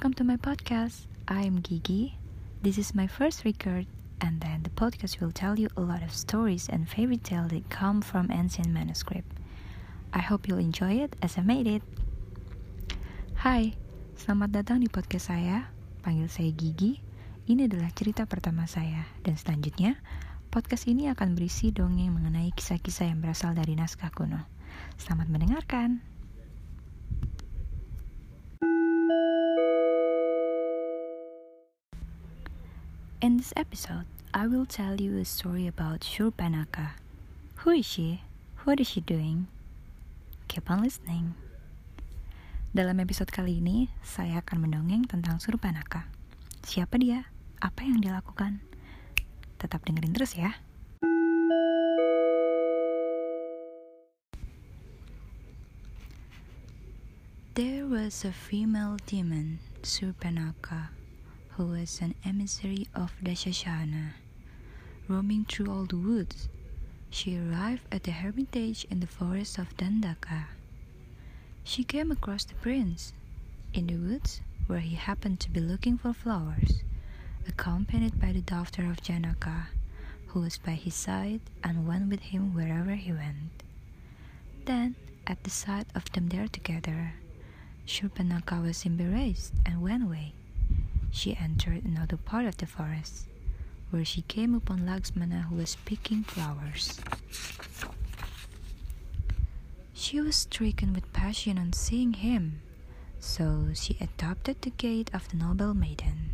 welcome to my podcast. I'm Gigi. This is my first record, and then the podcast will tell you a lot of stories and fairy tales that come from ancient manuscript. I hope you'll enjoy it as I made it. Hai, selamat datang di podcast saya. Panggil saya Gigi. Ini adalah cerita pertama saya, dan selanjutnya podcast ini akan berisi dongeng mengenai kisah-kisah yang berasal dari naskah kuno. Selamat mendengarkan. In this episode, I will tell you a story about Shurpanaka. Who is she? What is she doing? Keep on listening. Dalam episode kali ini, saya akan mendongeng tentang Surpanaka. Siapa dia? Apa yang dia lakukan? Tetap dengerin terus ya. There was a female demon, Surpanaka who was an emissary of Dashashana. Roaming through all the woods, she arrived at the hermitage in the forest of Dandaka. She came across the prince in the woods where he happened to be looking for flowers, accompanied by the daughter of Janaka, who was by his side and went with him wherever he went. Then, at the sight of them there together, Shurpanaka was embarrassed and went away she entered another part of the forest, where she came upon Laxmana who was picking flowers. She was stricken with passion on seeing him, so she adopted the gait of the noble maiden.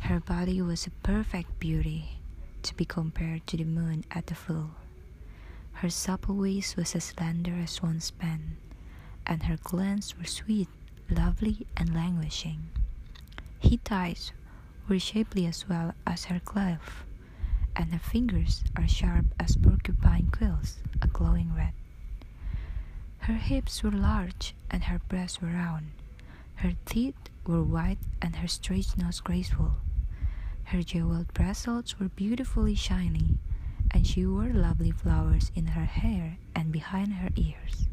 Her body was a perfect beauty, to be compared to the moon at the full. Her supple waist was as slender as one's pen, and her glance were sweet, lovely, and languishing. Hit eyes were shapely as well as her cleft, and her fingers are sharp as porcupine quills, a glowing red. Her hips were large and her breasts were round. Her teeth were white and her straight nose graceful. Her jeweled bracelets were beautifully shiny, and she wore lovely flowers in her hair and behind her ears.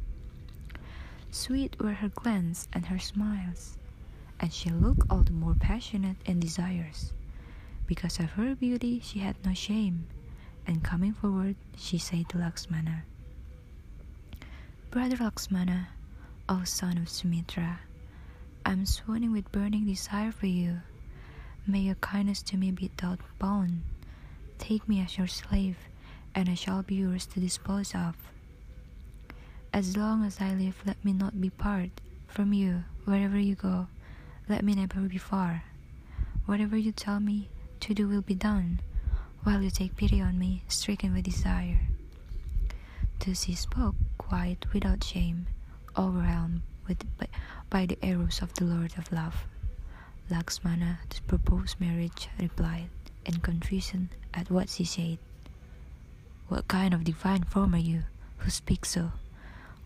Sweet were her glance and her smiles, and she looked all the more passionate and desirous. Because of her beauty, she had no shame, and coming forward, she said to Laxmana, Brother Laxmana, O son of Sumitra, I am swooning with burning desire for you. May your kindness to me be without bound. Take me as your slave, and I shall be yours to dispose of. As long as I live, let me not be part from you wherever you go let me never be far. Whatever you tell me to do will be done, while you take pity on me, stricken with desire. Thus he spoke, quite without shame, overwhelmed with, by, by the arrows of the Lord of Love. Laxmana, to propose marriage, replied, in confusion at what she said. What kind of divine form are you, who speak so?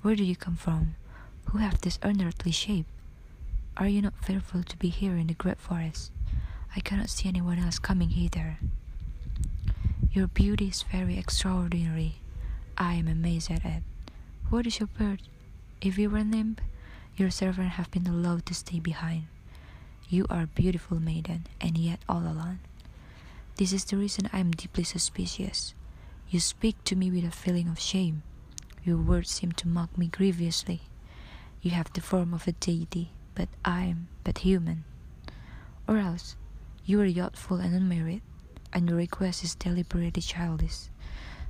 Where do you come from? Who have this unearthly shape? Are you not fearful to be here in the great forest? I cannot see anyone else coming hither. Your beauty is very extraordinary. I am amazed at it. What is your bird? If you were nymph, your servant have been allowed to stay behind. You are a beautiful maiden, and yet all alone. This is the reason I am deeply suspicious. You speak to me with a feeling of shame. Your words seem to mock me grievously. You have the form of a deity, but I am but human. Or else, you are youthful and unmarried, and your request is deliberately childish.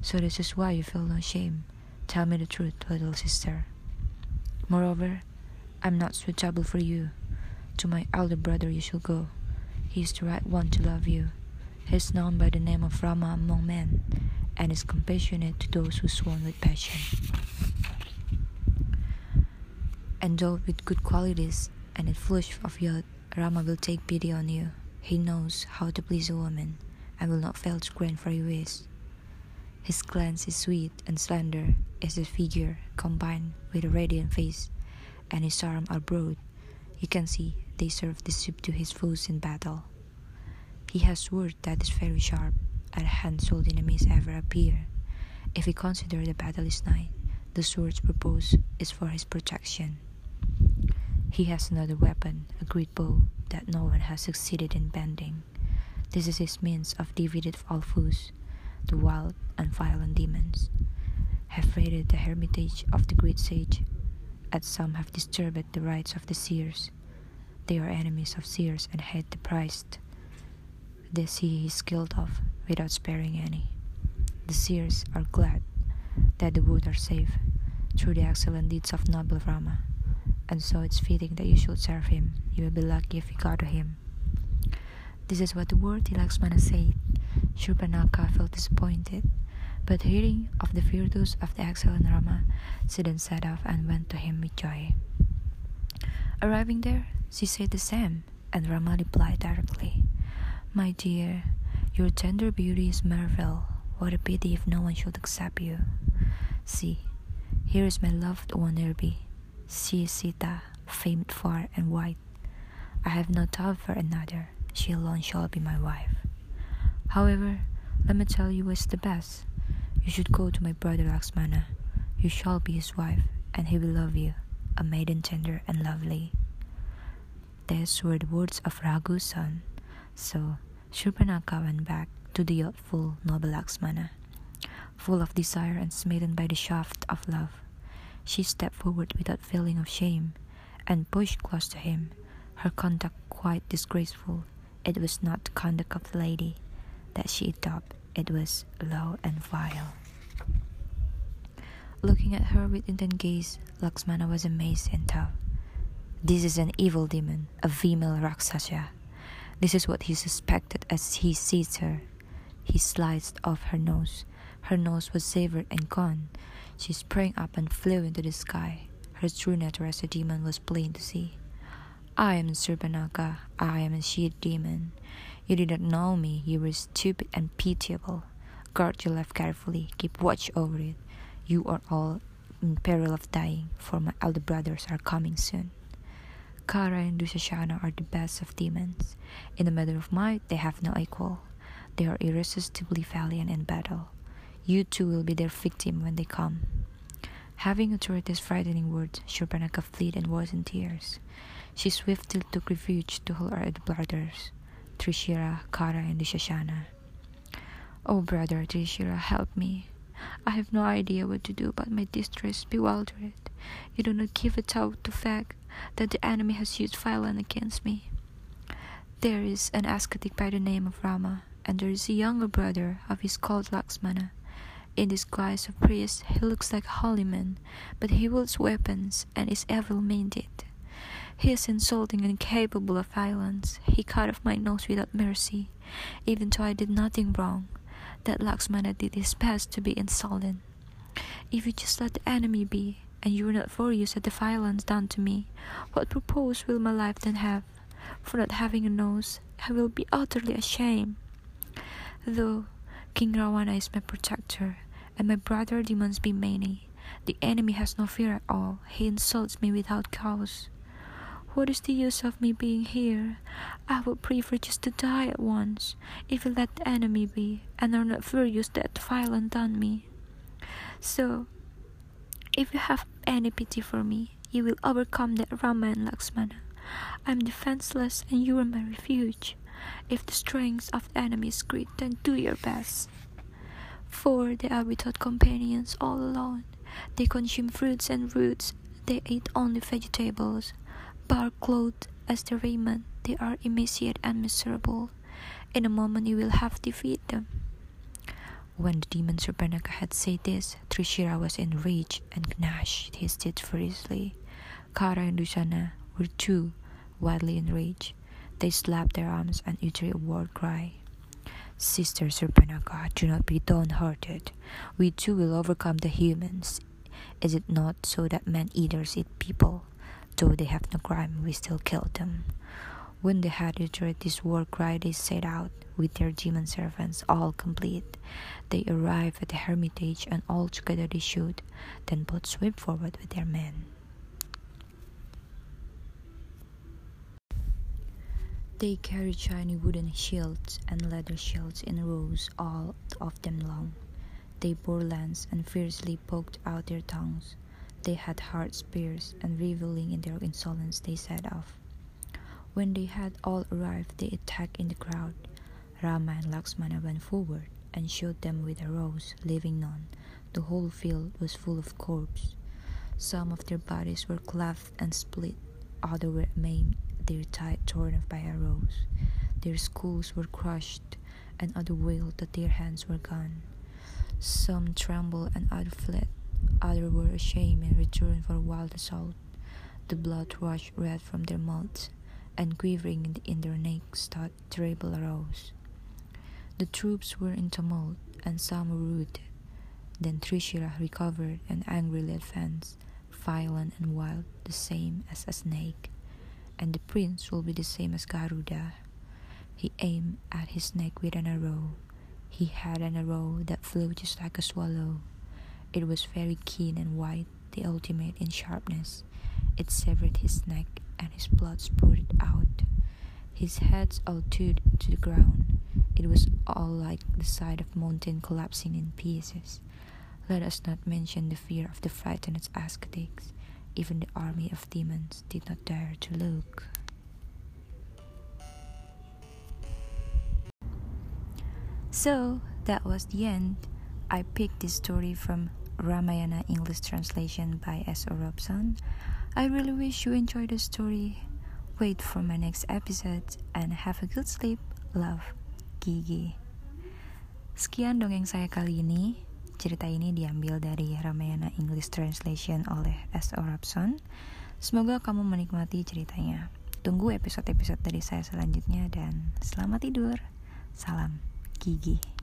So this is why you feel no shame. Tell me the truth, little sister. Moreover, I'm not suitable for you. To my elder brother you shall go. He is the right one to love you. He is known by the name of Rama among men, and is compassionate to those who swarm with passion. Endowed with good qualities, and a flush of youth, Rama will take pity on you. He knows how to please a woman, and will not fail to grant for your wish. His glance is sweet and slender as his figure, combined with a radiant face, and his arms are broad. You can see they serve the soup to his foes in battle. He has sword that is very sharp, and hand-sold enemies ever appear. If we consider the battle is nigh, the sword's purpose is for his protection. He has another weapon, a great bow that no one has succeeded in bending. This is his means of defeating all foes. The wild and violent demons have raided the hermitage of the great sage, and some have disturbed the rites of the seers. They are enemies of seers and hate the priest. This he is killed of, without sparing any. The seers are glad that the wood are safe through the excellent deeds of noble Rama, and so it's fitting that you should serve him. You will be lucky if you go to him. This is what the worthy Lakshmana said. Shurpanakha felt disappointed, but hearing of the virtues of the excellent Rama, she then set off and went to him with joy. Arriving there, she said the same, and Rama replied directly, My dear, your tender beauty is marvel. What a pity if no one should accept you. See, here is my loved one Nirbi. Is Sita, famed far and wide. I have no thought for another. She alone shall be my wife. However, let me tell you what's the best. You should go to my brother Lakshmana. You shall be his wife, and he will love you, a maiden tender and lovely. These were the words of Raghu's son. So Shurpanakha went back to the youthful noble Lakshmana. Full of desire and smitten by the shaft of love, she stepped forward without feeling of shame and pushed close to him, her conduct quite disgraceful. It was not the conduct of the lady that she adopted, it was low and vile. Looking at her with intent gaze, Lakshmana was amazed and thought, This is an evil demon, a female Rakshasa. This is what he suspected as he seized her. He sliced off her nose. Her nose was severed and gone. She sprang up and flew into the sky. Her true nature as a demon was plain to see. I am Shurpanakha. I am a she demon. You did not know me. You were stupid and pitiable. Guard your life carefully. Keep watch over it. You are all in peril of dying, for my elder brothers are coming soon. Kara and Dushashana are the best of demons. In the matter of might, they have no equal. They are irresistibly valiant in battle. You too will be their victim when they come. Having uttered these frightening words, Shurpanakha fled and was in tears. She swiftly took refuge to her brothers, Trishira, Kara, and Dushashana. Oh, brother Trishira, help me. I have no idea what to do, but my distress bewildered. You do not give a thought to the fact that the enemy has used violence against me. There is an ascetic by the name of Rama, and there is a younger brother of his called Lakshmana. In disguise of priest, he looks like a holy man, but he wields weapons and is evil-minded. He is insulting and capable of violence. He cut off my nose without mercy, even though I did nothing wrong. That Lakshmana did his best to be insolent. If you just let the enemy be, and you are not furious at the violence done to me, what purpose will my life then have? For not having a nose, I will be utterly ashamed. Though King Ravana is my protector, and my brother demons be many, the enemy has no fear at all. He insults me without cause. What is the use of me being here? I would prefer just to die at once, if you let the enemy be, and are not furious that violent done me. So, if you have any pity for me, you will overcome that Rama and Lakshmana. I am defenseless, and you are my refuge. If the strength of the enemy is great, then do your best. For they are without companions, all alone. They consume fruits and roots. They eat only vegetables. Bark clothed as their raiment, they are emaciated and miserable. In a moment you will have defeated them. When the demon Shurpanakha had said this, Trishira was enraged and gnashed his teeth furiously. Kara and Dushana were too wildly enraged. They slapped their arms and uttered a war cry. Sister Shurpanakha, do not be downhearted. We too will overcome the humans. Is it not so that man eaters eat people? Though they have no crime, we still kill them. When they had uttered this war cry, they set out with their demon servants, all complete. They arrived at the hermitage, and all together they shoot, then both swept forward with their men. They carried shiny wooden shields and leather shields in rows, all of them long. They bore lances and fiercely poked out their tongues. They had hard spears, and reveling in their insolence, they set off. When they had all arrived, they attacked in the crowd. Rama and Lakshmana went forward and shot them with arrows, leaving none. The whole field was full of corpses. Some of their bodies were cleft and split, others were maimed, their thigh torn off by arrows. Their skulls were crushed, and others wailed that their hands were gone. Some trembled and others fled. Others were ashamed and returned for a wild assault. The blood rushed red from their mouths, and quivering in their necks stood terrible arrows. The troops were in tumult, and some were wounded. Then Trishira recovered and angrily advanced, violent and wild, the same as a snake. And the prince will be the same as Garuda. He aimed at his neck with an arrow. He had an arrow that flew just like a swallow. It was very keen and white, the ultimate in sharpness. It severed his neck, and his blood spurted out. His head altered to the ground. It was all like the side of mountain collapsing in pieces. Let us not mention the fear of the frightened ascetics. Even the army of demons did not dare to look. So that was the end. I picked this story from Ramayana English translation by S. O. Robson. I really wish you enjoyed the story. Wait for my next episode and have a good sleep. Love, Gigi. Sekian dongeng saya kali ini. Cerita ini diambil dari Ramayana English Translation oleh S. O. Robson. Semoga kamu menikmati ceritanya. Tunggu episode-episode dari saya selanjutnya dan selamat tidur. Salam, Gigi.